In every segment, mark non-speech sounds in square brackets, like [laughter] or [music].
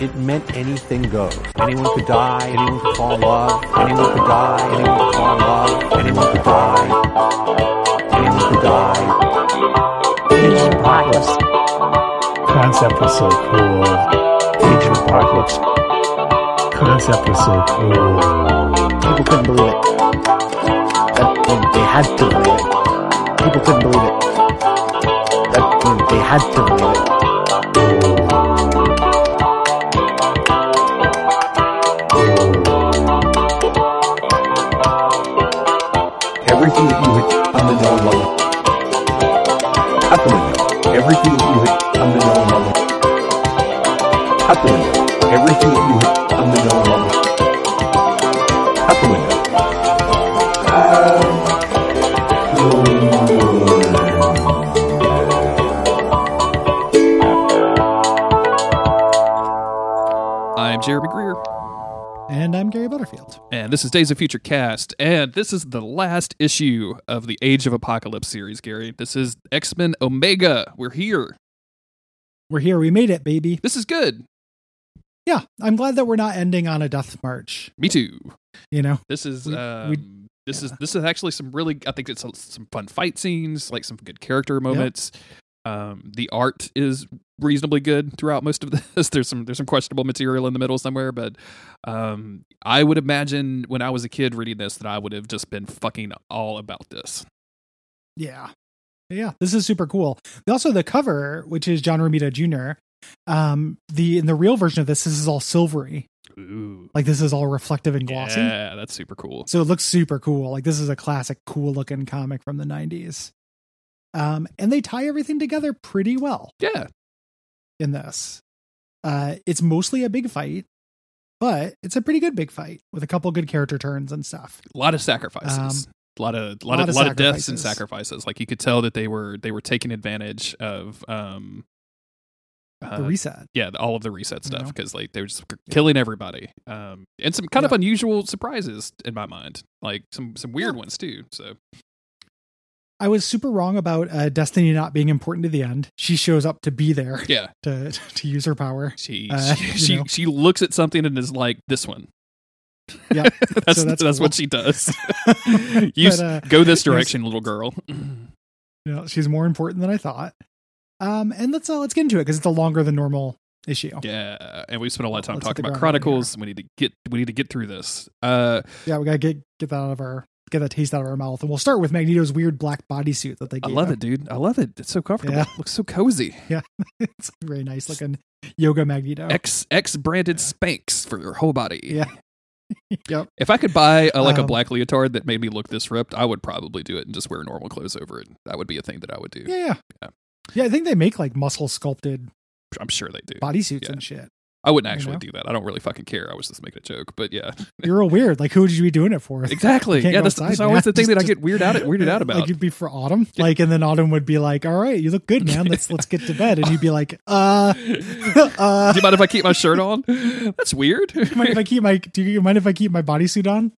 it meant anything goes. Anyone could die, anyone could fall in love, anyone could die, anyone could fall in love, anyone could die, anyone could die. Age of Apocalypse. Concept was so cool. Age of Apocalypse. Concept was so cool. People couldn't believe it. That they had to believe it. People couldn't believe it. That they had to believe it. Everything that you hit on the known level. Out the window. Everything that you hit on the known level. Out the window. I'm Jeremy Greer, And I'm Gary Butterfield. and this is Days of Future Cast, and this is the last issue of the Age of Apocalypse series, Gary. This is X Men Omega. We're here. We're here. We made it, baby. This is good. Yeah, I'm glad that we're not ending on a death march. Me too. You know, This is We- um, we- this is this is actually some really. I think it's some fun fight scenes, like some good character moments. Um, the art is reasonably good throughout most of this. [laughs] There's some there's some questionable material in the middle somewhere, but um, I would imagine when I was a kid reading this that I would have just been fucking all about this. yeah, yeah. This is super cool. Also, the cover, which is John Romita Jr. Um, the in the real version of this, this is all silvery. Ooh, Like this is all reflective and glossy. yeah, that's super cool. So it looks super cool. Like this is a classic, cool looking comic from the '90s. Um, and they tie everything together pretty well Yeah, in this. Uh, it's mostly a big fight, but it's a pretty good big fight with a couple good character turns and stuff. a lot of sacrifices. Um, a lot of lot, lot of, of lot of deaths and sacrifices. Like you could tell that they were they were taking advantage of um The uh, reset. yeah, all of the reset You stuff know? because like they were just killing everybody, um, and some kind of unusual surprises in my mind, like some some weird Yeah. ones too. So I was super wrong about uh, Destiny not being important to the end. She shows up to be there yeah, [laughs] to to use her power. she Uh, she, [laughs] you she know. she looks at something and is like this one. [laughs] Yeah, that's so that's, that's what she does. you But, uh, go this direction, little girl. [clears throat] You know, she's more important than I thought. Um, and let's uh, let's get into it because it's a longer than normal issue. yeah, and we've spent a lot of time Let's talking about Chronicles. We need to get we need to get through this. Uh, Yeah, we gotta get get that out of our get that taste out of our mouth, and we'll start with Magneto's weird black bodysuit that they. Got. I love it, dude. I love it. It's so comfortable. Yeah. Looks so cozy. [laughs] Yeah. it's very nice looking yoga Magneto. X X branded Spanx for your whole body. Yeah. [laughs] yep. If I could buy a, like a Um, black leotard that made me look this ripped, I would probably do it and just wear normal clothes over it. That would be a thing that I would do. Yeah, yeah, Yeah. yeah. I think they make like muscle sculpted I'm sure they do. bodysuits Yeah. and shit. I wouldn't you actually know? do that. I don't really fucking care. I was just making a joke, but yeah, [laughs] You're real weird. Like, who would you be doing it for? [laughs] exactly. Yeah, that's, outside, that's always the thing Just- that I get weird out weirded out [laughs] about. Like you'd be for Autumn. Like, and then Autumn would be like, "All right, you look good, man. Let's let's get to bed." And you'd be like, "Uh, uh." do you mind if I keep my shirt on? That's weird. mind if I keep my? Do you mind if I keep my bodysuit on?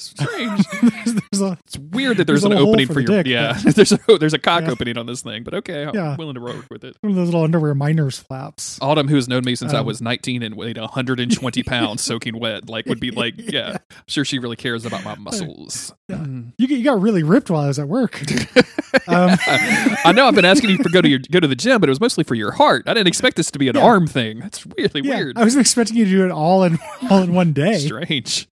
Strange. [laughs] there's, there's a It's weird that there's, There's an opening for for, your dick, yeah. [laughs] there's a there's a cock Yeah. opening on this thing, but okay, I'm Yeah. willing to work with it. one of those little underwear miners flaps. Autumn, who has known me since I Um, was 19 and weighed 120 [laughs] pounds, soaking wet, like would be like, yeah, I'm sure she really cares about my muscles. Mm. You, you got really ripped while I was at work. Um, [laughs] I know I've been asking you to go to your go to the gym, but it was mostly for your heart. I didn't expect this to be an Yeah. arm thing. That's really yeah, weird. I was expecting you to do it all in [laughs] all in one day. Strange.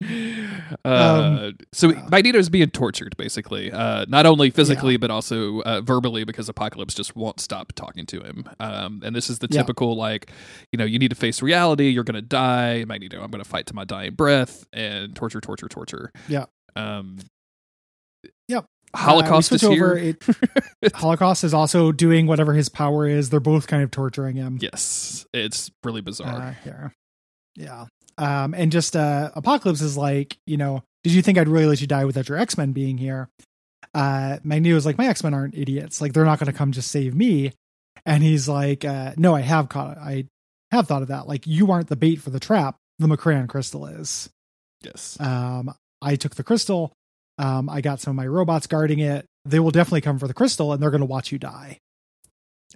Uh, so Magneto's being tortured, basically, uh, not only physically but also uh, verbally, because Apocalypse just won't stop talking to him. Um, and this is the Yeah. typical, like, you know, you need to face reality. You're going to die, Magneto. I'm going to fight to my dying breath, and torture, torture, torture. Yeah. Um. Holocaust uh, is switch here. over. It, [laughs] Holocaust is also doing whatever his power is. They're both kind of torturing him. yes, it's really bizarre. Uh, here. Yeah. Um, and just uh, Apocalypse is like, you know, did you think I'd really let you die without your X Men being here? Uh, Magneto's like, my X Men aren't idiots. Like, they're not going to come just save me. And he's like, uh, no, I have caught, I have thought of that. Like, you aren't the bait for the trap. The M'Kraan crystal is. yes. Um, I took the crystal. Um, I got some of my robots guarding it. They will definitely come for the crystal, and they're going to watch you die.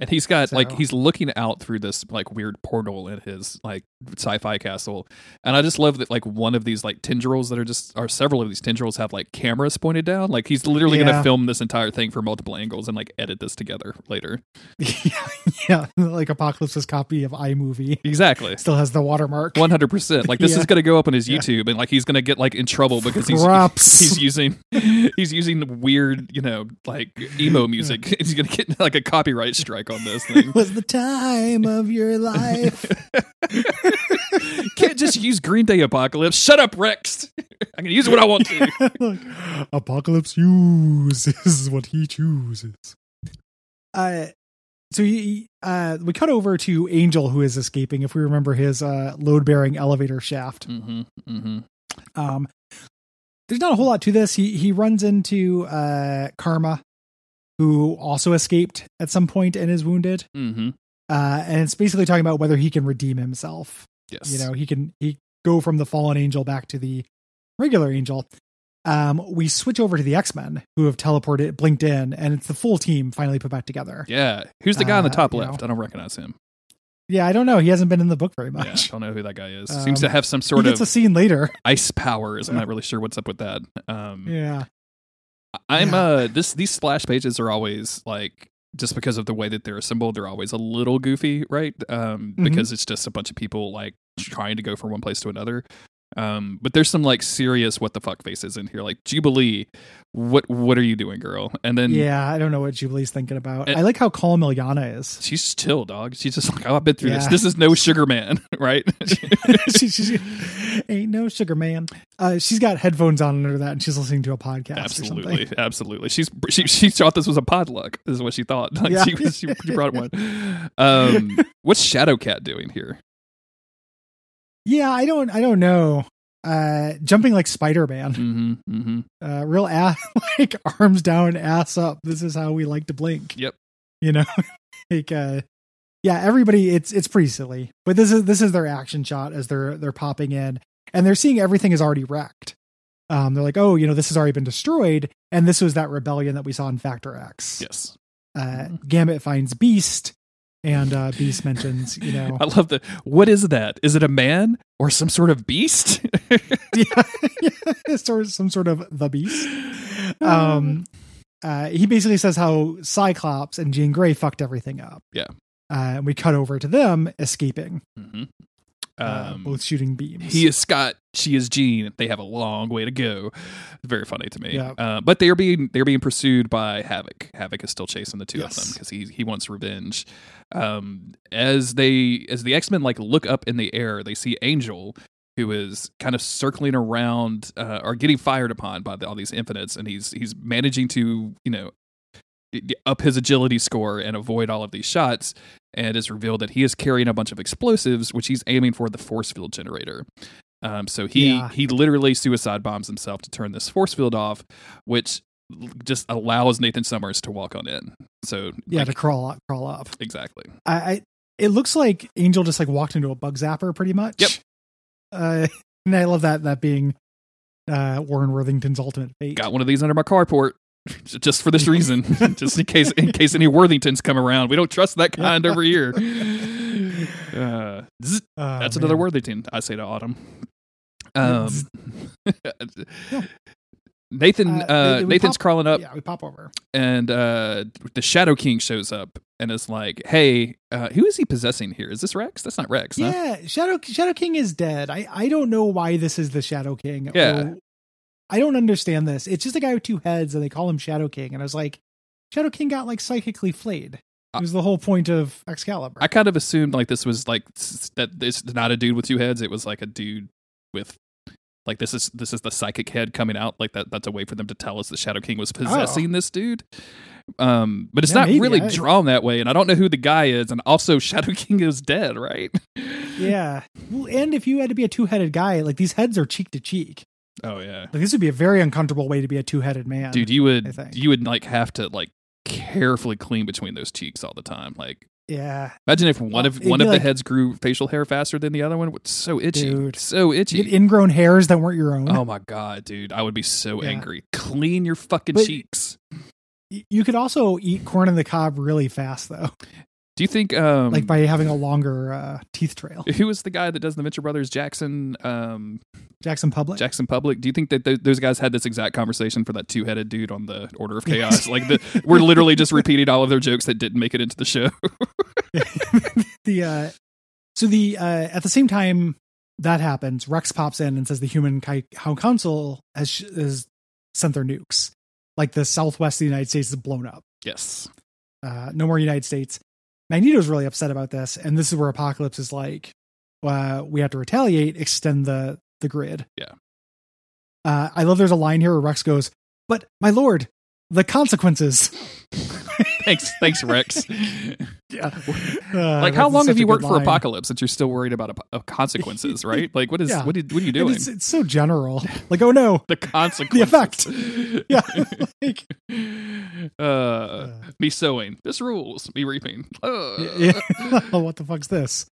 And he's got like he's looking out through this like weird portal in his like sci-fi castle, and I just love that like one of these like tendrils that are just are several of these tendrils have like cameras pointed down. Like he's literally gonna film this entire thing for multiple angles and like edit this together later. [laughs] yeah, yeah, like Apocalypse's copy of iMovie Exactly. still has the watermark. One hundred percent. Like this Yeah. is going to go up on his Yeah. YouTube, and like he's going to get like in trouble because he's Props. [laughs] he's using he's using weird, you know, like emo [laughs] music. He's going to get like a copyright strike on this thing. [laughs] was the time of your life. [laughs] Can't just use Green Day Apocalypse. Shut up, Rex. [laughs] I can use what I want to. Look, Apocalypse uses what he chooses. Uh, so he, uh, we cut over to Angel, who is escaping. If we remember his uh, load-bearing elevator shaft, Mm-hmm. Mm-hmm. um, there's not a whole lot to this. He he runs into uh, Karma, who also escaped at some point and is wounded. Mm-hmm. Uh, and it's basically talking about whether he can redeem himself. Yes. you know he can he go from the fallen angel back to the regular angel um we switch over to the x-men who have teleported blinked in and it's the full team finally put back together Yeah. Who's the guy on the Uh, top left? know. I don't recognize him. yeah i don't know he hasn't been in the book very Yeah, I don't know who that guy is. Um, [laughs] Seems to have some he sort gets of a scene later ice powers. I'm not really sure what's up with that. Um, yeah I'm Yeah. uh this these splash pages are always like just because of the way that they're assembled, they're always a little goofy, right? Um, Mhm. because it's just a bunch of people like trying to go from one place to another. Um, but there's some like serious what the fuck faces in here, like Jubilee. What what are you doing, girl? And then yeah i don't know what jubilee's thinking about i like how calm Illyana is she's chill, dog. She's just like, oh, I've been through this. Yeah. This is no sugar man, [laughs] right? [laughs] she, she, she, ain't no sugar man uh she's got headphones on under that and she's listening to a podcast or absolutely, something [laughs] absolutely. She's she she thought this was a podluck. This is what she thought. Like Yeah. she, was- she she brought one. Um, what's Shadowcat doing here? Yeah i don't i don't know uh jumping like spider-man Mm-hmm. Mm-hmm. uh, real ass, [laughs] like arms down, ass up. This is how we like to blink. Yep. You know, [laughs] like, uh, yeah, everybody, it's, it's pretty silly, but this is, this is their action shot as they're, they're popping in and they're seeing everything is already wrecked. Um, they're like, oh, you know, this has already been destroyed. And this was that rebellion that we saw in Factor X. Yes. Uh, Gambit finds Beast and, uh, Beast mentions, you [laughs] know, I love the. What is that? Is it a man or some sort of beast? [laughs] yeah, yeah, [laughs] sort some sort of the beast. Um, uh, he basically says how Cyclops and Jean Grey fucked everything up. Yeah. Uh, and we cut over to them escaping, Mhm. Uh, Um, both shooting beams. he is Scott. She is Jean. They have a long way to go. Very funny to me. Yeah. Uh, but they are being they're being pursued by Havoc. Havoc is still chasing the two of them because he he wants revenge. Um, as they as the X Men like look up in the air, they see Angel, who is kind of circling around uh, or getting fired upon by the, all these infinites, and he's he's managing to you know up his agility score and avoid all of these shots. And it's revealed that he is carrying a bunch of explosives, which he's aiming for the force field generator. Um, so he Yeah. he literally suicide bombs himself to turn this force field off, which just allows Nathan Summers to walk on in. So yeah, like, to crawl up, crawl up. exactly. I, I, it looks like Angel just like walked into a bug zapper pretty much. Yep. Uh, [laughs] and I love that, that being, uh, Warren Worthington's ultimate fate. Got one of these under my carport. [laughs] Just for this reason, [laughs] just in case in case any Worthingtons come around, we don't trust that kind over here. [laughs] Uh, zzz, Oh, that's man. another Worthington. I say to Autumn. Um, Nathan, Uh, uh, Nathan's pop- crawling up, Yeah, we pop over. and uh, the Shadow King shows up and is like, "Hey, uh, who is he possessing here? Is this Rex? That's not Rex. Yeah, Shadow Shadow King is dead. I I don't know why this is the Shadow King. Yeah. I don't understand this. It's just a guy with two heads, and they call him Shadow King. And I was like, Shadow King got like psychically flayed. It was the whole point of Excalibur. I kind of assumed like this was like that. This is not a dude with two heads. It was like a dude with like this is this is the psychic head coming out. Like that. That's a way for them to tell us the Shadow King was possessing this dude. Um, but it's Oh. Yeah, not maybe. really I- drawn that way, and I don't know who the guy is. And also, [laughs] Shadow King is dead, right? yeah. Well, and if you had to be a two headed guy, like these heads are cheek to cheek. Oh yeah, Like this would be a very uncomfortable way to be a two headed man. dude. You would you would like have to like carefully clean between those cheeks all the time. Like yeah. imagine if one of it'd one of the heads grew facial hair faster than the other one. It's so itchy, Dude. so itchy. get ingrown hairs that weren't your own. Oh my god, dude! I would be so Yeah. angry. Clean your fucking But- cheeks. You could also eat corn on the cob really fast, though, Do you think um like by having a longer uh, teeth trail. who was the guy that does the Venture Brothers? Jackson um Jackson Publick. Jackson Publick. Do you think that th- those guys had this exact conversation for that two headed dude on the Order of Chaos? like the, we're literally just repeating all of their jokes that didn't make it into the show. [laughs] [laughs] the uh, so the uh, at the same time that happens, Rex pops in and says the Human Ki- How Council has, sh- has sent their nukes. Like the southwest of the United States is blown up. yes. uh, no more United States. Magneto's really upset about this, and this is where Apocalypse is like, uh, we have to retaliate, extend the the grid. Yeah. Uh, I love there's a line here where Rex goes, "But my lord, the consequences." [laughs] Thanks, thanks, Rex. [laughs] Yeah. like, how long have you worked for Apocalypse that you're still worried about ap- uh, consequences, [laughs] right? Like, what is Yeah. what, did, what are you doing? It's, it's so general. [laughs] Like, oh no, the consequences. The effect. yeah, like, uh, me sowing. This rules. Me reaping. Uh. yeah. what the fuck's this?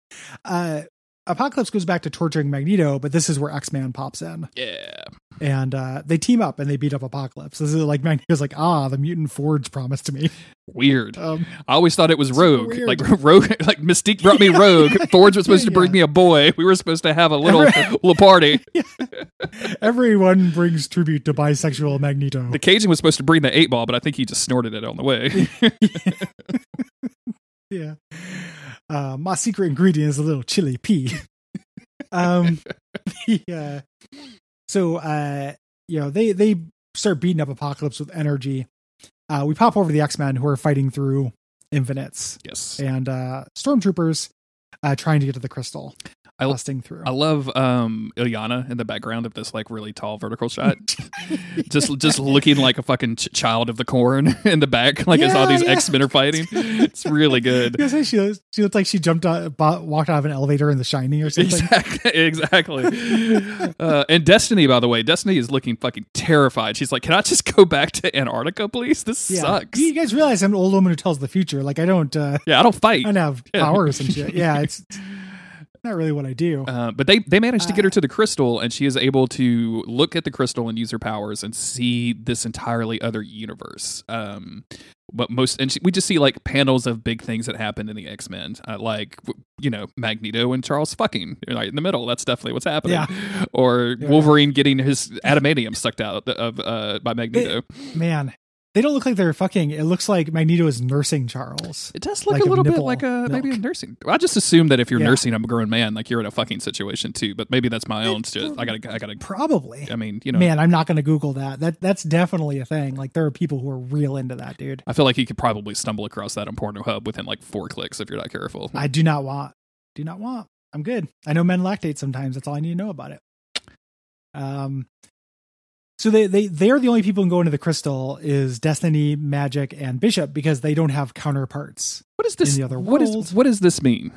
Uh, Apocalypse goes back to torturing Magneto, but this is where X Man pops in. yeah. and uh, they team up and they beat up Apocalypse. This is like Magneto's like, ah, the mutant Forge promised to me. Weird. Um, I always thought it was Rogue. weird. Like [laughs] Rogue, like Mystique brought me [laughs] Rogue. [laughs] Forge was supposed to bring me a boy. We were supposed to have a little little party. everyone brings tribute to bisexual Magneto. The Cajun was supposed to bring the eight ball, but I think he just snorted it on the way. yeah. Uh, my secret ingredient is a little chili pea. [laughs] um, [laughs] uh, so uh, you know they they start beating up Apocalypse with energy. Uh, we pop over the X Men who are fighting through Infinites yes. and uh, stormtroopers uh, trying to get to the crystal, I- busting through. I love um Illyana in the background of this like really tall vertical shot. [laughs] just just looking like a fucking ch- child of the corn [laughs] in the back, like as all these yeah. X Men are fighting. It's really good. Know, [laughs] she looks, she looked like she jumped out, bo- walked out of an elevator in The Shining or something. Exactly. exactly. Uh, and Destiny, by the way, Destiny is looking fucking terrified. She's like, "Can I just go back to Antarctica, please? This Yeah. sucks." You guys realize I'm an old woman who tells the future. Like I don't, uh, Yeah, I don't fight. I don't have Yeah. powers and shit. Yeah, it's not really what I do. Uh, but they they managed to get her to the crystal, and she is able to look at the crystal and use her powers and see this entirely other universe. Um, but most and she, we just see like panels of big things that happened in the X Men, uh, like you know Magneto and Charles fucking right in the middle. That's definitely what's happening. Yeah. Or Yeah. Wolverine getting his adamantium sucked out of uh, by Magneto. Man, they don't look like they're fucking. It looks like Magneto is nursing Charles. It does look Like a little bit like a maybe a nursing. I just assume that if you're Yeah. nursing a grown man, like you're in a fucking situation too. But maybe that's my own. I gotta, I gotta. Probably. I mean, you know, Man, I'm not to Google that. That that's definitely a thing. Like there are people who are real into that, dude. I feel like you could probably stumble across that on Pornhub within like four clicks if you're not careful. I do not want. Do not want. I'm good. I know men lactate sometimes. That's all I need to know about it. Um. So they they they are the only people who can go into the crystal is Destiny, Magic, and Bishop because they don't have counterparts. What is this? in the other what is world. what does this mean?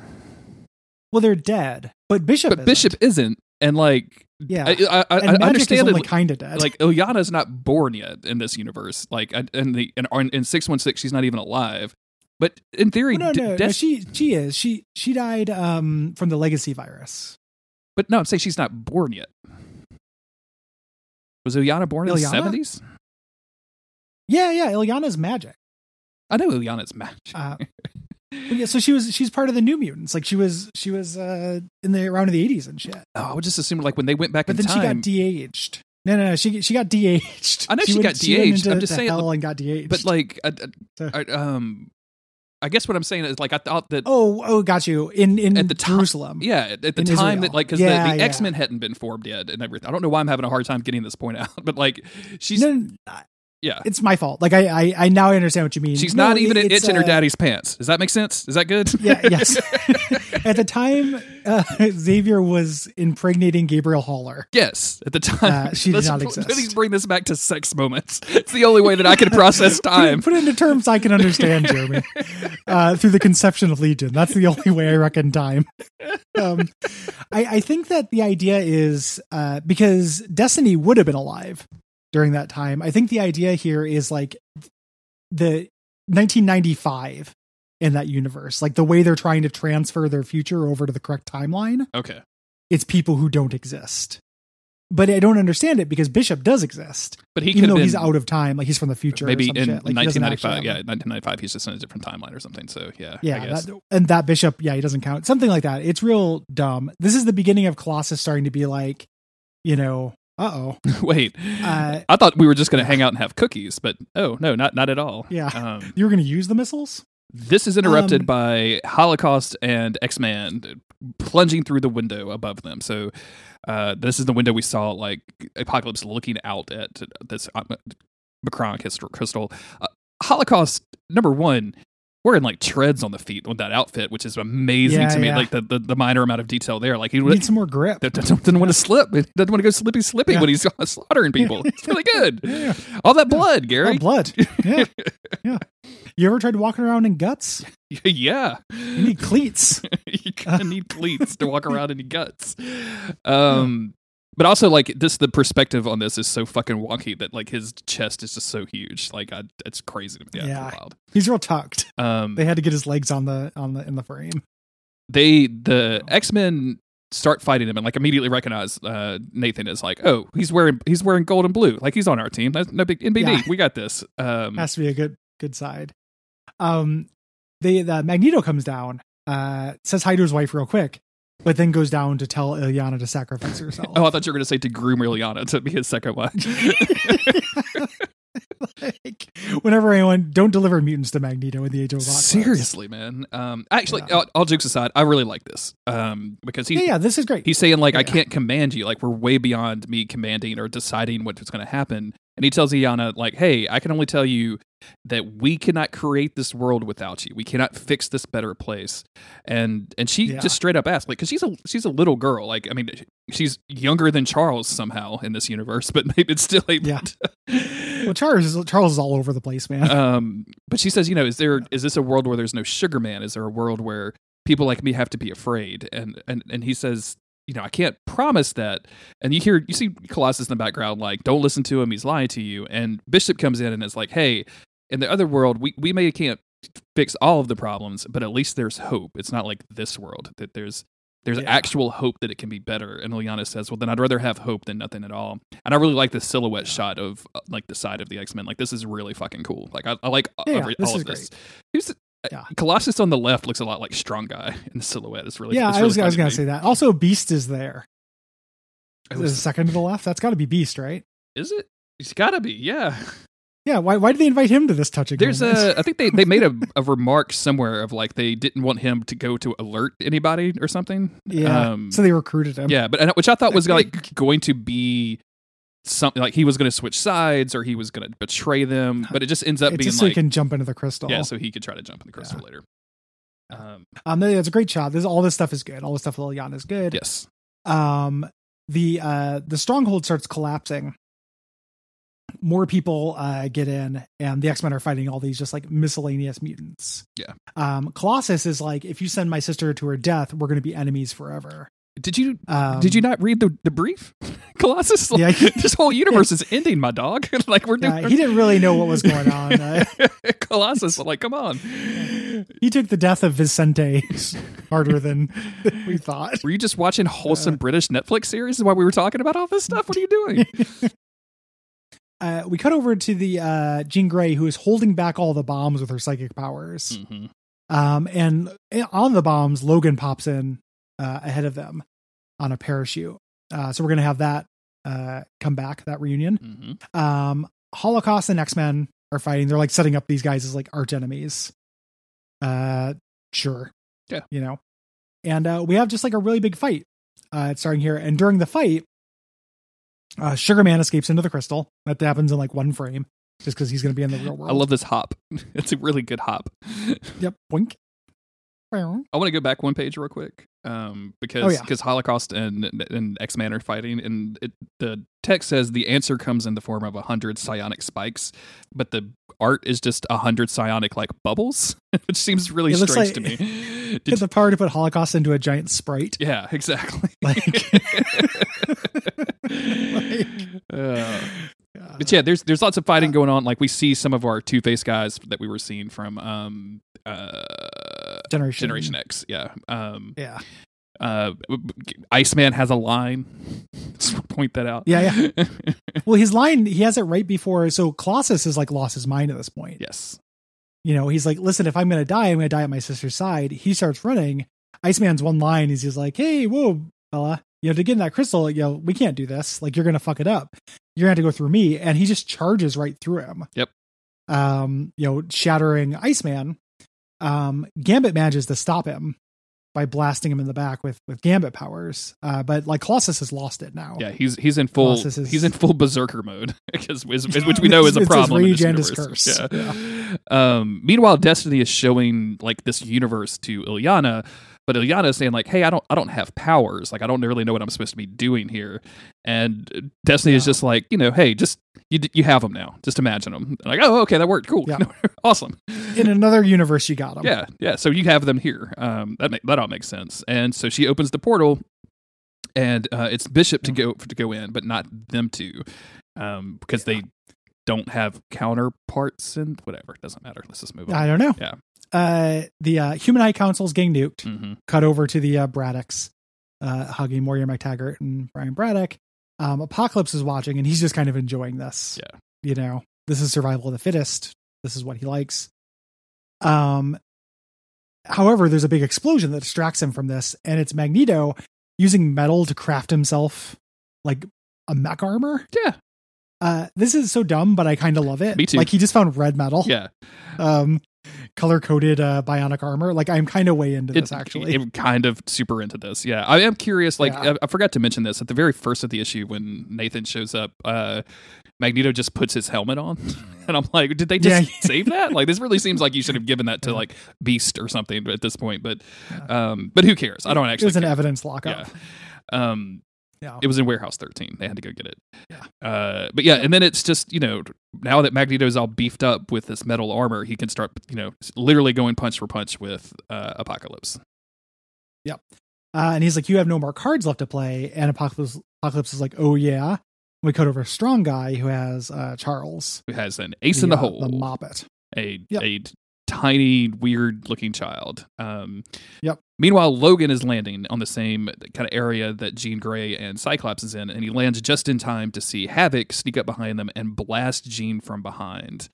Well, they're dead, but Bishop. But isn't. Bishop isn't, and like yeah, I, I, I, and I Magic understand is that. only kind of dead. like Illyana's not born yet in this universe. Like, I- and the and in six one six, she's not even alive. But in theory, Oh, no, no, no, she she is. She she died um from the legacy virus. but no, I'm saying she's not born yet. Was Illyana born in the seventies? Yeah, yeah. Illyana's magic. I know Illyana's magic. Uh, [laughs] yeah, so she was she's part of the New Mutants. Like she was she was uh in the around in the eighties and shit. oh, I would just assume like when they went back But then she got de-aged. No, no, no. She she got de-aged. I know she went- got de-aged. into I'm just saying, hell and got de-aged. but like, I, So- I, I- um, I guess what I'm saying is like I thought that oh, oh, got you in in at the time, Jerusalem. yeah, at at the time Israel. that like because Yeah, the, the yeah. X Men hadn't been formed yet and everything. I don't know why I'm having a hard time getting this point out, [laughs] but like she's No, no, yeah. it's my fault. Like I, I, I now understand what you mean. She's No, not even it- it's, itch in her uh, daddy's pants. Does that make sense? Is that good? Yeah, [laughs] yes. [laughs] At the time, uh, Xavier was impregnating Gabrielle Haller. yes. At the time, Uh, she did not exist. Please bring this back to sex moments. It's the only way that I can process [laughs] Put time. it, put it into terms I can understand, Jeremy. Uh, through the conception of Legion. That's the only way I reckon time. Um, I, I think that the idea is uh, because Destiny would have been alive during that time. I think the idea here is like the 1995 in that universe, like the way they're trying to transfer their future over to the correct timeline. Okay. it's people who don't exist. but I don't understand it because Bishop does exist, But he even though have he's out of time. Like he's from the future. or maybe in. Like, 1995. Yeah, have- 1995. He's just in a different timeline or something. So yeah, I Yeah, guess. that, and that bishop, yeah, he doesn't count. Something like that. It's real dumb. This is the beginning of Colossus starting to be like, you know, uh oh, [laughs] Wait, Uh, I thought we were just going to hang out and have cookies, but oh no, not not at all. Yeah. Um, [laughs] you were going to use the missiles? this is interrupted Um, by Holocaust and X Man plunging through the window above them. So uh, this is the window we saw like Apocalypse looking out at this uh, M'Kraan crystal. crystal. Uh, Holocaust number one. Wearing like treads on the feet with that outfit, which is amazing Yeah, to me. yeah. Like the, the, the minor amount of detail there. Like he needs need some more grip. doesn't, want to [laughs] slip. He doesn't want to go slippy slippy Yeah. when he's slaughtering people. It's really [laughs] good. All that blood, Gary. Oh, blood. [laughs] Yeah. yeah. You ever tried walking around in guts? yeah. You need cleats. you kind of need cleats to walk around in guts. Um, but also like this, the perspective on this is so fucking wonky that like his chest is just so huge. Like I, it's crazy to me. Yeah, Yeah. wild. He's real tucked. Um, They had to get his legs on the on the in the frame. they the X Men start fighting him and like immediately recognize uh, Nathan is like, oh, he's wearing he's wearing gold and blue, like he's on our team. That's no big NBD. Yeah. We got this. Um, Has to be a good good side. Um, they the Magneto comes down, uh, says hi to his wife real quick, but then goes down to tell Illyana to sacrifice herself. oh, I thought you were going to say to groom Illyana to be his second wife. [laughs] like, whenever anyone don't deliver mutants to Magneto in the Age of Apocalypse. Seriously, man. Um, actually, Yeah. all, all jokes aside, I really like this um, because he Yeah, yeah, this is great. he's saying like I Yeah. can't command you. Like we're way beyond me commanding or deciding what's going to happen. And he tells Iana like, "Hey, I can only tell you that we cannot create this world without you. We cannot fix this better place." And and she Yeah. just straight up asked, like, because she's a she's a little girl. Like, I mean, she's younger than Charles somehow in this universe, [laughs] but maybe it's still able. Yeah. [laughs] Well, Charles is Charles is all over the place, man. um, but she says, you know, is there is this a world where there's no Sugar Man? Is there a world where people like me have to be afraid? And and and he says, you know, I can't promise that. And you hear you see Colossus in the background, like, don't listen to him, he's lying to you. And Bishop comes in and is like, hey, in the other world, we we may can't fix all of the problems, but at least there's hope. It's not like this world that there's there's Yeah. actual hope that it can be better. And Liliana says, well, then I'd rather have hope than nothing at all. And I really like the silhouette shot of uh, like the side of the X Men. Like this is really fucking cool. Like I, I like Yeah, every, this all of this. great. Uh, Yeah. Colossus on the left looks a lot like Strong Guy in the silhouette. It's really yeah, it's I was I was gonna to say that. Also, Beast is there. Is the second to the left? That's got to be Beast, right? Is it? It's got to be. Yeah. Yeah. Why Why did they invite him to this touching? There's moment? a. I think they they made a, [laughs] a remark somewhere of like they didn't want him to go to alert anybody or something. yeah. Um, so they recruited him. Yeah, but which I thought was like going to be something like he was going to switch sides or he was going to betray them, but it just ends up It's being just so like he can jump into the crystal. yeah, so he could try to jump in the crystal later. Um, Um, it's a great shot. This all this stuff is good. All this stuff with Liliana is good. yes, Um, the uh the stronghold starts collapsing. More people uh get in, and the X Men are fighting all these just like miscellaneous mutants. Yeah. Um, Colossus is like, if you send my sister to her death, we're going to be enemies forever. Did you Um, did you not read the the brief? [laughs] Colossus, like, Yeah. [laughs] this whole universe is ending, my dog. [laughs] like we're Yeah, doing. he didn't really know what was going on. Uh, Colossus, like, come on. he took the death of Vicente harder than we thought. Were you just watching wholesome British Netflix series while we were talking about all this stuff? What are you doing? Uh, we cut over to the uh, Jean Grey, who is holding back all the bombs with her psychic powers. Mhm. Um, and on the bombs, Logan pops in uh, ahead of them on a parachute. Uh, so we're gonna have that uh, come back, that reunion. Mhm. Um, Holocaust and X Men are fighting. They're like setting up these guys as like arch enemies. Uh, sure, Yeah. you know. And uh, we have just like a really big fight. Uh, starting here, and during the fight, uh, Sugar Man escapes into the crystal. That happens in like one frame, just because he's gonna be in the real world. I love this hop. [laughs] It's a really good hop. Yep. Boink. I want to go back one page real quick, um, because Oh, yeah. because Holocaust and and X Men are fighting, and it, the text says the answer comes in the form of a hundred psionic spikes, but the art is just a hundred psionic like bubbles, [laughs] which seems really It strange like- to me. [laughs] Did- the power to put Holocaust into a giant sprite. yeah, exactly. [laughs] Like- Uh, but yeah, there's there's lots of fighting going on. Like we see some of our Two Face guys that we were seeing from um uh Generation. Generation X. Yeah. Um Yeah. Uh, Iceman has a line. [laughs] Just point that out. Yeah, yeah. [laughs] Well, his line he has it right before. So Colossus is like lost his mind at this point. yes. You know, he's like, listen, if I'm gonna die, I'm gonna die at my sister's side. He starts running. Iceman's one line is he's like, hey, whoa, fella, you know, to get in that crystal, you know, we can't do this. Like, you're gonna fuck it up. You're gonna have to go through me. And he just charges right through him. Yep. Um, you know, shattering Iceman. Um, Gambit manages to stop him by blasting him in the back with with Gambit powers. Uh, but like Colossus has lost it now. Yeah, he's he's in full is- he's in full berserker mode [laughs] because which we know is a problem. his problem. in rage this and his curse. Yeah. Um, meanwhile, Destiny is showing like this universe to Illyana, but Illyana is saying like, "Hey, I don't I don't have powers. Like, I don't really know what I'm supposed to be doing here." And Destiny is just like, you know, hey, just you you have them now. Just imagine them. Like, oh, okay, that worked. Cool. Yeah. [laughs] awesome. In another universe, you got them. Yeah, yeah. So you have them here. Um, that make, that all makes sense. And so she opens the portal, and uh, it's Bishop to go to go in, but not them two, um, because they don't have counterparts and whatever. It doesn't matter. Let's just move on. I don't know. Yeah. Uh, the uh, Human High Council's getting nuked. hmm Cut over to the uh, Braddocks, uh, hugging Moira McTaggart and Brian Braddock. Um, Apocalypse is watching, and he's just kind of enjoying this. Yeah. You know, this is survival of the fittest. This is what he likes. Um, however, there's a big explosion that distracts him from this, and it's Magneto using metal to craft himself like a mech armor. Yeah, Uh, this is so dumb, but I kind of love it. Me too. Like he just found red metal. yeah. Um, color coded uh, bionic armor. Like I'm kind of way into this actually. I'm kind of super into this. Yeah, I am curious. Like, Yeah. I, I forgot to mention this at the very first of the issue when Nathan shows up. Uh, Magneto just puts his helmet on, [laughs] and I'm like, did they just Yeah. [laughs] save that? Like, this really seems like you should have given that to like Beast or something at this point. But, um, but who cares? I don't actually. it was an care. evidence lockup. Yeah. Um, Yeah. it was in Warehouse 13. They had to go get it. Yeah. Uh, but yeah, and then it's just you know now that Magneto's all beefed up with this metal armor, he can start you know literally going punch for punch with uh, Apocalypse. Uh, and he's like, "You have no more cards left to play." And Apocalypse, Apocalypse is like, "Oh yeah." We cut over a strong guy who has uh, Charles, who has an ace in the hole, the Moppet. a Yep. a tiny weird looking child. Um, Yep. Meanwhile, Logan is landing on the same kind of area that Jean Grey and Cyclops is in, and he lands just in time to see Havoc sneak up behind them and blast Jean from behind.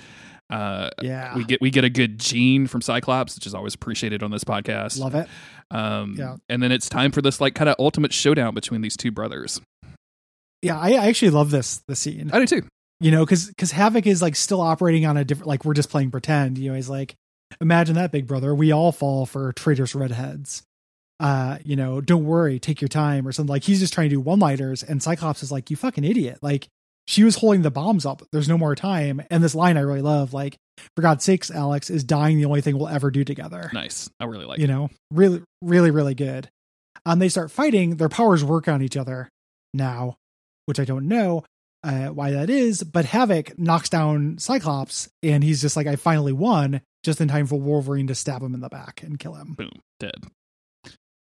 Uh, Yeah, we get we get a good Jean from Cyclops, which is always appreciated on this podcast. love it. Um, Yeah. and then it's time for this like kind of ultimate showdown between these two brothers. Yeah, I, I actually love this the scene. I do too. you know because because havoc is like still operating on a different like we're just playing pretend you know he's like imagine that big brother. We all fall for traitorous redheads. Uh you know don't worry take your time or something. Like he's just trying to do one lighters and cyclops is like you fucking idiot. Like she was holding the bombs up. There's no more time. And this line i really love like for god's sakes alex is dying the only thing we'll ever do together. Nice. I really like. you it. know really really really good. Um they start fighting. Their powers work on each other now which i don't know uh, why that is but havoc knocks down cyclops and he's just like i finally won just in time for wolverine to stab him in the back and kill him Boom. Dead.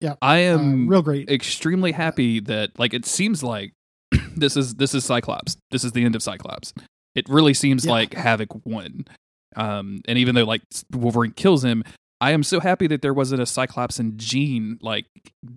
Yeah. I uh, am real great extremely happy that like it seems like [clears throat] this is this is Cyclops. This is the end of Cyclops. It really seems Yeah. like Havoc won. Um, and even though like Wolverine kills him, I am so happy that there wasn't a Cyclops and Jean like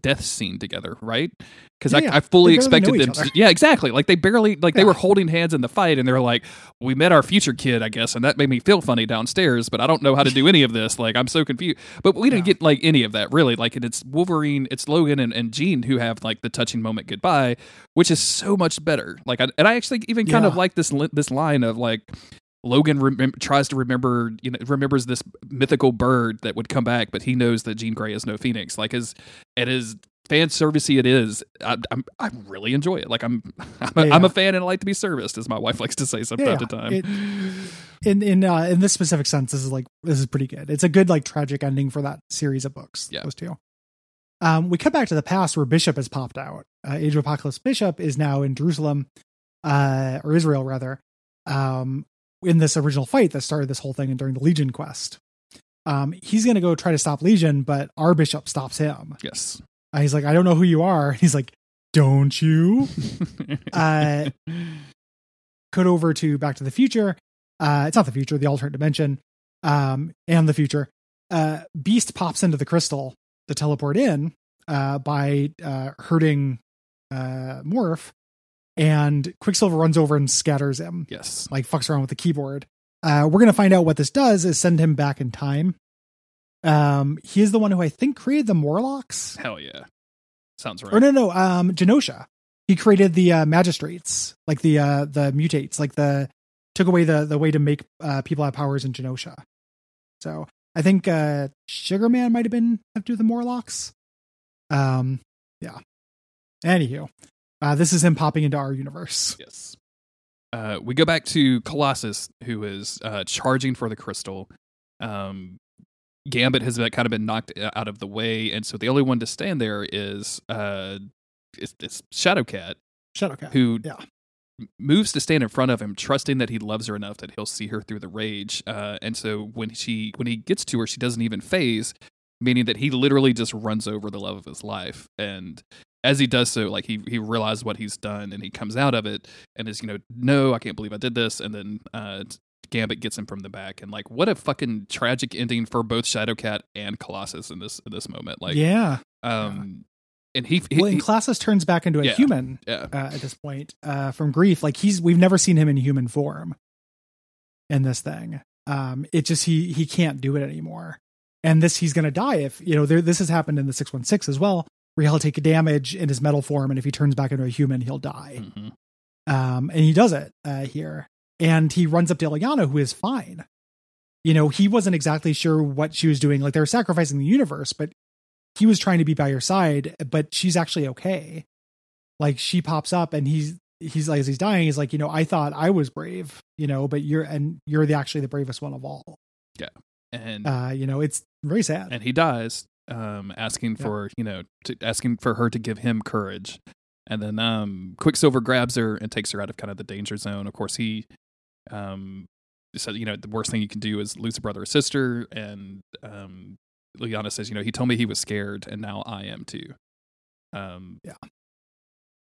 death scene together, right? Because Yeah, I, yeah. I fully expected them. To, yeah, exactly. Like they barely like they were holding hands in the fight, and they're like, "We met our future kid, I guess," and that made me feel funny downstairs. But I don't know how to do any of this. Like I'm so confused. But we didn't Yeah. get like any of that really. Like and it's Wolverine, it's Logan and, and Jean who have like the touching moment goodbye, which is so much better. Like I, and I actually even kind of like this this line of like. Logan tries to remember, you know, remembers this mythical bird that would come back, but he knows that Jean Grey is no Phoenix. Like, as it is fan servicey it is, I, I'm I really enjoy it. Like, I'm [laughs] I'm a, Yeah. I'm a fan and I like to be serviced, as my wife likes to say sometimes Yeah, to time. it- in in uh in this specific sense this is like this is pretty good it's a good like tragic ending for that series of books Yeah. those two um we cut back to the past where bishop has popped out uh, age of apocalypse bishop is now in jerusalem uh or israel rather um in this original fight that started this whole thing and during the legion quest um he's gonna go try to stop legion but our bishop stops him yes. uh, he's like i don't know who you are [laughs] he's like don't you [laughs] uh cut over to Back to the Future. Uh, it's not the future, the alternate dimension, um, and the future. Uh, Beast pops into the crystal to teleport in, uh, by uh, hurting uh, Morph, and Quicksilver runs over and scatters him, Yes. like fucks around with the keyboard. Uh, we're gonna find out what this does is send him back in time. Um, he is the one who I think created the Morlocks. Hell yeah. Sounds right. Or no, no, um, Genosha. He created the uh, magistrates, like the uh, the mutates, like the took away the the way to make uh, people have powers in Genosha. So I think uh, Sugar Man might have been have to do the Morlocks. Um, yeah. Anywho, uh, this is him popping into our universe. Yes. Uh, we go back to Colossus, who is uh, charging for the crystal. Um, Gambit has been, kind of been knocked uh, out of the way, and so the only one to stand there is uh, it's, it's Shadowcat, Shadowcat. who Yeah. moves to stand in front of him, trusting that he loves her enough that he'll see her through the rage. Uh, and so when she when he gets to her, she doesn't even phase, meaning that he literally just runs over the love of his life. And as he does so, like he he realizes what he's done, and he comes out of it and is you know, no, I can't believe I did this. And then uh, Gambit gets him from the back, and like what a fucking tragic ending for both Shadowcat and Colossus in this in this moment. Like, yeah. um, and he, he, Well, and Colossus turns back into a Yeah. human yeah. uh, at this point uh, from grief. Like he's we've never seen him in human form in this thing. Um, it just he he can't do it anymore, and this he's gonna die if you know there, this has happened in the six one six as well, where he'll take damage in his metal form, and if he turns back into a human, he'll die. Mhm. Um, and he does it uh, here, and he runs up to Illyana, who is fine. You know, he wasn't exactly sure what she was doing. Like they were sacrificing the universe, but he was trying to be by your side. But she's actually okay. Like she pops up, and he's he's like as he's dying, he's like, you know, I thought I was brave, you know, but you're and you're the actually the bravest one of all. Yeah, and Uh, you know, it's very sad. and he dies um asking Yeah. for you know to, asking for her to give him courage. And then um quicksilver grabs her and takes her out of kind of the danger zone. Of course he um said you know the worst thing you can do is lose a brother or sister. And um Liana says you know he told me he was scared and now i am too. Um Yeah.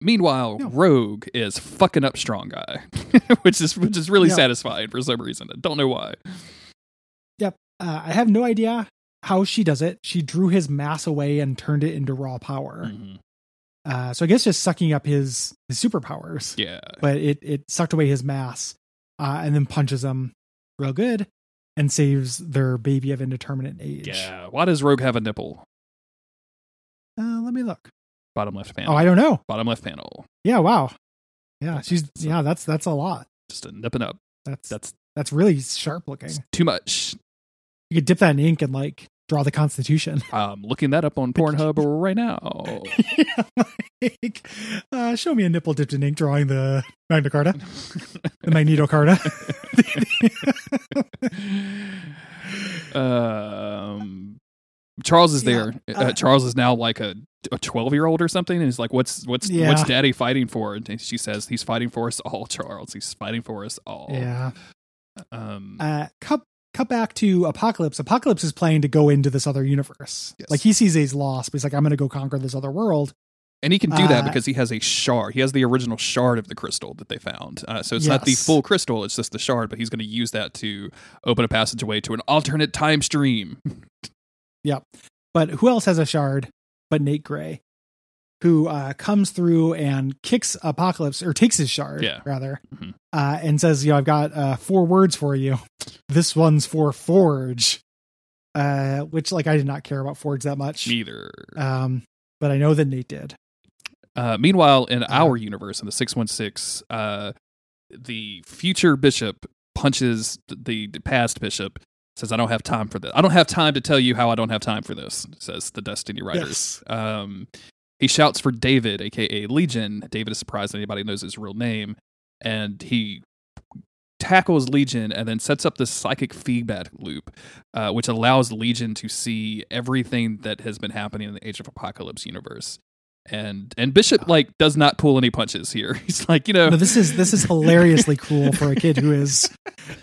meanwhile rogue is fucking up strong guy [laughs] which is which is really Yeah. satisfying for some reason. I don't know why. Yep, Uh, I have no idea how she does it. She drew his mass away and turned it into raw power. Mhm. Uh, so I guess just sucking up his his superpowers. yeah but it it sucked away his mass uh, and then punches him real good and saves their baby of indeterminate age. yeah why does rogue have a nipple Uh, let me look. bottom left panel Oh, I don't know. bottom left panel. Yeah. Wow. Yeah. She's yeah. That's that's a lot. Just a nipping up. That's That's that's really sharp looking. too much. You could dip that in ink and like draw the Constitution. [laughs] I'm looking that up on Pornhub right now. [laughs] like, uh, show me a nipple dipped in ink drawing the Magna Carta, the Magneto Carta. [laughs] um, Charles is there. Yeah, Uh, uh, Charles is now like a a 12 year old or something, and he's like, "What's what's Yeah. what's Daddy fighting for?" And she says, "He's fighting for us all, Charles. He's fighting for us all." yeah. Um. uh cut back to apocalypse apocalypse is planning to go into this other universe Yes. like he sees he's lost but he's like i'm gonna go conquer this other world And he can do that Uh, because he has a shard. He has the original shard of the crystal that they found. Uh, so it's not the full crystal; it's just the shard. But he's going to use that to open a passageway to an alternate time stream. [laughs] Yep. But who else has a shard but nate gray who uh comes through and kicks apocalypse or takes his shard Yeah. rather Mhm. uh and says you know i've got uh four words for you this one's for forge uh which like i did not care about forge that much Neither. um but i know that nate did Uh, meanwhile, in our universe, in the six one six, uh, the future bishop punches the, past bishop. Says, "I don't have time for this. I don't have time to tell you how I don't have time for this." Says the Destiny writers. Um, he shouts for David, aka Legion. David is surprised anybody knows his real name, and he tackles Legion and then sets up this psychic feedback loop, uh, which allows Legion to see everything that has been happening in the Age of Apocalypse universe. And and Bishop like does not pull any punches here. [laughs] He's like, you know, no, this is this is hilariously cruel for a kid who [laughs] is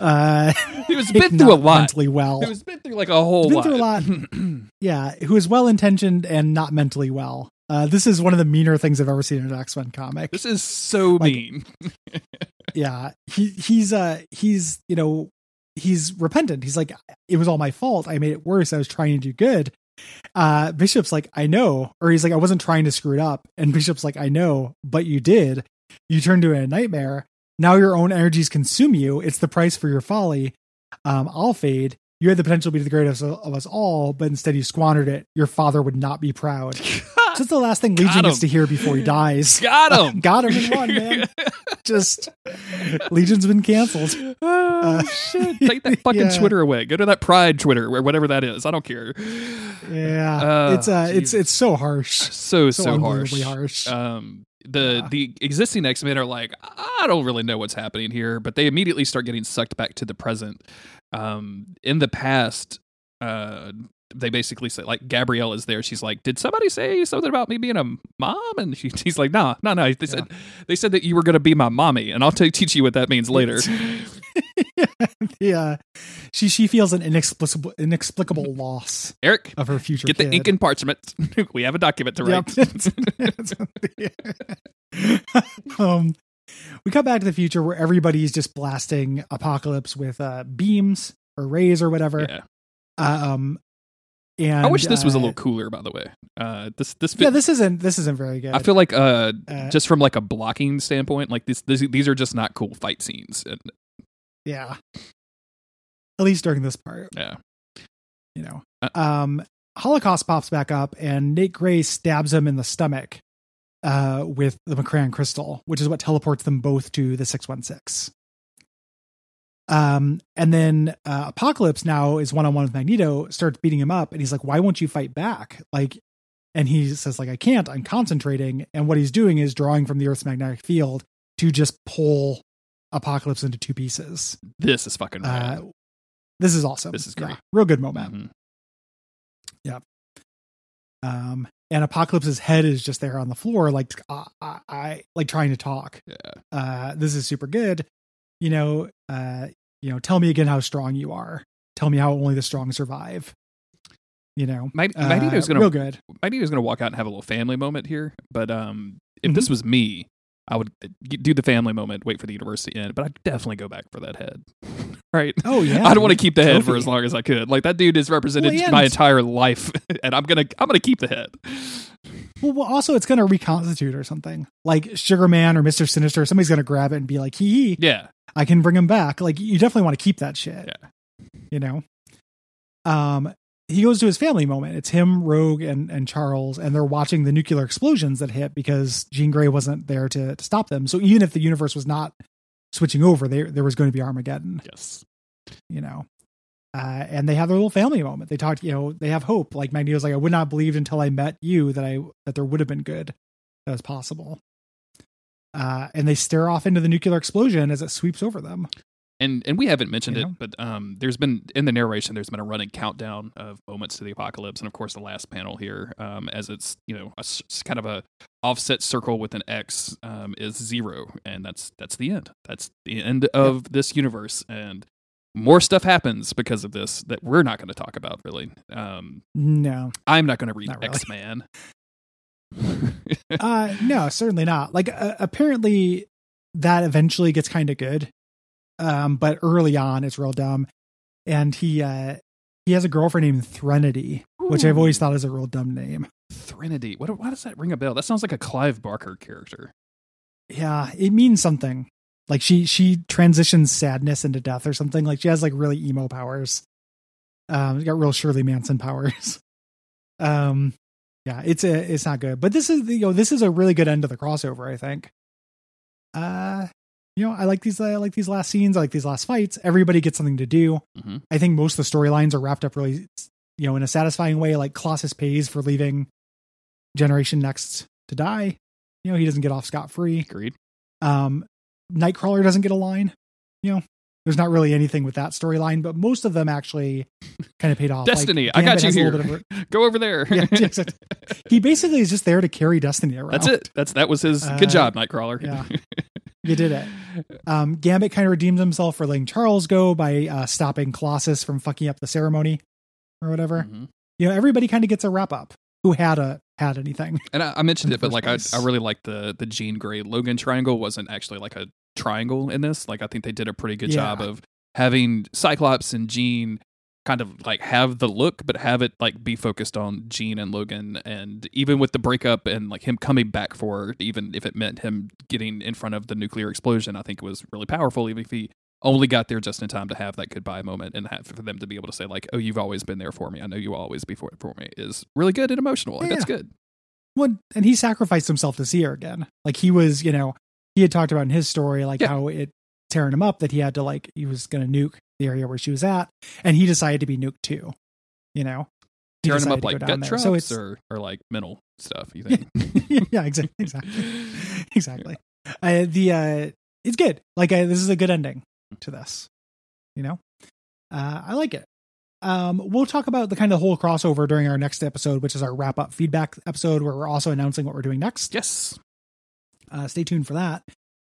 uh he was [laughs] been through a lot. mentally well He was been through like a whole Been lot. through a lot. [clears throat] yeah who is well intentioned and not mentally well uh this is one of the meaner things i've ever seen in an x-men comic this is so Like- mean. [laughs] yeah he he's uh he's you know he's repentant he's like it was all my fault i made it worse i was trying to do good uh, Bishop's like, I know. Or he's like, I wasn't trying to screw it up. And Bishop's like, I know, but you did. You turned into a nightmare. Now your own energies consume you. It's the price for your folly. Um, I'll fade. You had the potential to be the greatest of us all, but instead you squandered it. Your father would not be proud. [laughs] [laughs] Just the last thing Legion gets to hear before he dies. [laughs] Got him. [laughs] Got him in one, man. Just Legion's been canceled. Oh, shit. Take that fucking yeah. Twitter away. Go to that Pride Twitter or whatever that is. I don't care. Yeah, Uh, it's uh, it's it's so harsh. So, So, so, harsh. harsh. Um, the Yeah. the existing X Men are like, I don't really know what's happening here, but they immediately start getting sucked back to the present. Um, in the past, uh, they basically say like Gabrielle is there. She's like, "Did somebody say something about me being a mom?" And she, [laughs] she's like, "Nah, no, no." They said they said that you were going to be my mommy, and I'll t- teach you what that means [laughs] later. [laughs] yeah, she she feels an inexplicable inexplicable loss Eric, of her future. get the ink and parchment. we have a document to write. Yep. um, we cut back to the future where everybody's just blasting apocalypse with uh, beams or rays or whatever. yeah. Um, and I wish this was a uh, little cooler. By the way, uh, this this Yeah, this isn't this isn't very good. I feel like uh, Uh, just from like a blocking standpoint, like this, this these are just not cool fight scenes. And yeah, at least during this part. yeah, you know. Uh- um, Holocaust pops back up, and Nate Gray stabs him in the stomach uh, with the M'Kraan crystal, which is what teleports them both to the six one six. Um, and then uh, Apocalypse now is one on one with Magneto, starts beating him up, and he's like, "Why won't you fight back?" Like, and he says, "Like I can't. I'm concentrating." And what he's doing is drawing from the Earth's magnetic field to just pull Apocalypse into two pieces. this is fucking. Uh, this is awesome. This is Yeah, great. real good moment. Mhm. Um, and Apocalypse's head is just there on the floor, like I, I, I like trying to talk. Yeah. Uh, this is super good. You know, uh, you know, tell me again how strong you are. Tell me how only the strong survive. You know, Mag- uh, Magneto's gonna real good. Magneto's gonna walk out and have a little family moment here. But um, if Mm-hmm. this was me, I would do the family moment, wait for the universe to end. But I'd definitely go back for that head. [laughs] right? Oh yeah, I'd want to keep the head for as long as I could. Like that dude has represented Well, my entire life, [laughs] and I'm gonna I'm gonna keep the head. Well, well, also it's gonna reconstitute or something. Like Sugar Man or Mister Sinister, somebody's gonna grab it and be like, "Hee hee, Yeah, I can bring him back." Like you definitely want to keep that shit. Yeah. You know. Um, he goes to his family moment. It's him, Rogue, and and Charles, and they're watching the nuclear explosions that hit because Jean Grey wasn't there to to stop them. So even if the universe was not switching over, there there was going to be Armageddon. yes, You know. Uh, and they have their little family moment. They talked, you know, they have hope. Like Magneto's like, I would not believe until I met you that I that there would have been good that was possible. Uh, and they stare off into the nuclear explosion as it sweeps over them. and and we haven't mentioned You it, but um, there's been in the narration, there's been a running countdown of moments to the apocalypse, and of course the last panel here, um, as it's you know a kind of a offset circle with an X, um, is zero, and that's that's the end. That's the end of this universe, and more stuff happens because of this that we're not going to talk about really. Um, No, I'm not going to read really. X Man. [laughs] uh, no, certainly not. Like uh, apparently that eventually gets kind of good, um, but early on it's real dumb. And he uh, he has a girlfriend named Threnody, which I've always thought is a real dumb name. Threnody. What? Why does that ring a bell? That sounds like a Clive Barker character. Yeah, it means something. Like she she transitions sadness into death or something. Like she has like really emo powers. Um, got real Shirley Manson powers. [laughs] um, yeah, it's a it's not good. But this is you know this is a really good end to the crossover. I think. Uh, you know, I like these I like these last scenes. I like these last fights. Everybody gets something to do. Mhm. I think most of the storylines are wrapped up really, you know, in a satisfying way. Like Colossus pays for leaving Generation Next to die. You know, he doesn't get off scot free. Agreed. Um, Nightcrawler doesn't get a line. You know, there's not really anything with that storyline, but most of them actually kind of paid off. Like, Destiny, I got you here. a- [laughs] Go over there. Yeah, [laughs] he basically is just there to carry Destiny around. That's it. That's that was his Uh, good job, Nightcrawler. yeah. [laughs] You did it. Um, Gambit kind of redeems himself for letting Charles go by uh, stopping Colossus from fucking up the ceremony or whatever. Mhm. You know, everybody kind of gets a wrap up who had a had anything. And I, I mentioned it, but like I, I really like the the Jean Grey Logan triangle wasn't actually like a triangle in this. Like I think they did a pretty good Yeah. job of having Cyclops and Jean kind of like have the look, but have it like be focused on Jean and Logan. And even with the breakup and like him coming back for even if it meant him getting in front of the nuclear explosion, I think it was really powerful. Even if he only got there just in time to have that goodbye moment and have for them to be able to say like, "Oh, you've always been there for me. I know you will always be for for me." Is really good and emotional. Like, Yeah. That's good. Well, and he sacrificed himself to see her again. Like he was, you know, he had talked about in his story, like Yeah. how it tearing him up that he had to like he was going to nuke the area where she was at, and he decided to be nuked too. You know, He Tearing decided up like gut there. traps So it's or or like mental stuff. You think? [laughs] yeah, [laughs] exactly, exactly, exactly. Uh, the uh, it's good. Like uh, this is a good ending to this. You know, uh, I like it. Um, we'll talk about the kind of whole crossover during our next episode, which is our wrap up feedback episode, where we're also announcing what we're doing next. yes. Uh, stay tuned for that.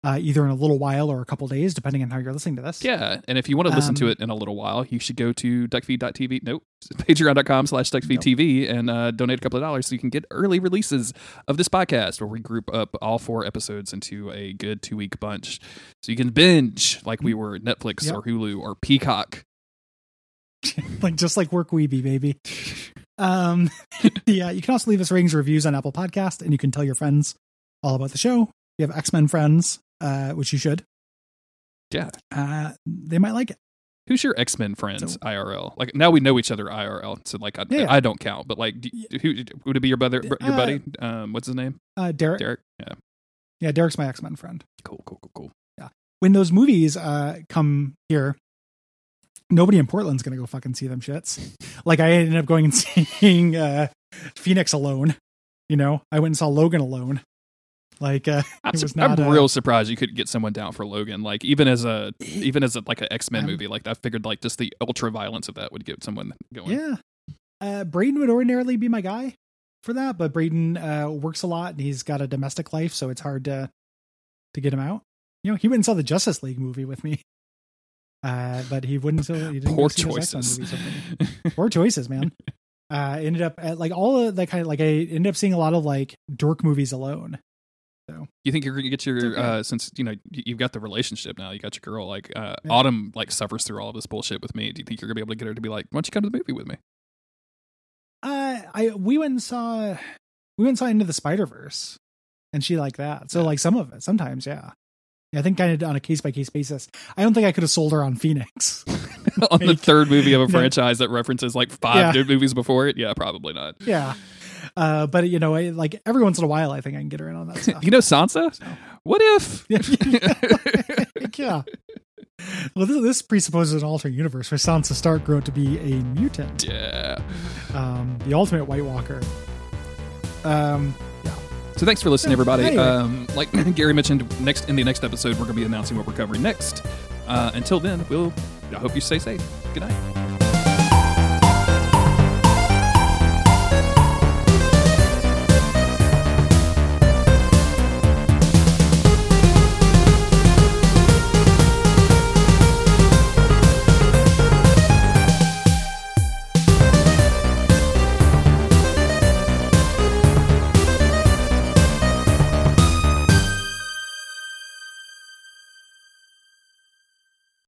Uh, either in a little while or a couple days, depending on how you're listening to this. Yeah, and if you want to listen to Um, it in a little while, you should go to duckfeed.tv. Nope, [laughs] patreon.com slash duckfeedtv and uh, donate a couple of dollars so you can get early releases of this podcast where we group up all four episodes into a good two week bunch. So you can binge like we were Netflix Yep. or Hulu or Peacock. [laughs] like just like work weeby baby [laughs] um yeah you can also leave us ratings reviews on apple podcast and you can tell your friends all about the show you have x-men friends uh which you should Yeah. uh they might like it Who's your X Men friends So- IRL? Like now we know each other IRL, so like I, Yeah. I don't count, but like do, who would it be your brother, your Uh, buddy? Um, what's his name? uh derek, Derek. Yeah, yeah derek's my x-men friend cool, cool, cool, cool. Yeah. When those movies uh come here nobody in portland's gonna go fucking see them shits like i ended up going and [laughs] seeing uh phoenix alone you know i went and saw logan alone like uh [laughs] I'm, su- was not, I'm uh, real surprised you couldn't get someone down for Logan. Like even as a even as a, like an X Men movie, like I figured like just the ultra violence of that would get someone going. Yeah. Uh, Braden would ordinarily be my guy for that, but Braden uh, works a lot and he's got a domestic life, so it's hard to to get him out. You know, he went and saw the Justice League movie with me, [laughs] uh, but he wouldn't. So he didn't Poor see those X-Men choices. movies with me. [laughs] Poor choices, man. Uh, ended up at like all of that kind of like I ended up seeing a lot of like dork movies alone. You think you're gonna get your okay. uh since you know you- you've got the relationship now, you got your girl. Like uh, Yeah. Autumn like suffers through all of this bullshit with me. Do you think you're gonna be able to get her to be like, why don't you come to the movie with me? Uh, I we went and saw we went and saw Into the Spider Verse, and she liked that. So like some of it, sometimes, yeah. Yeah, I think kind of on a case by case basis. I don't think I could have sold her on Phoenix. [laughs] On the third movie of a [laughs] franchise that references like five Yeah. movies before it, yeah, probably not. yeah, uh, but you know, I, like every once in a while, I think I can get her in on that [laughs] stuff. You know Sansa? So. What if? [laughs] yeah. [laughs] Well, this, this presupposes an alternate universe where Sansa Stark grew up to be a mutant, yeah. um, the ultimate White Walker. Um, yeah. So thanks for listening, everybody. Anyway. Um, like [coughs] Gary mentioned, next in the next episode, we're going to be announcing what we're covering next. Uh, until then, we'll. I hope you stay safe. Good night.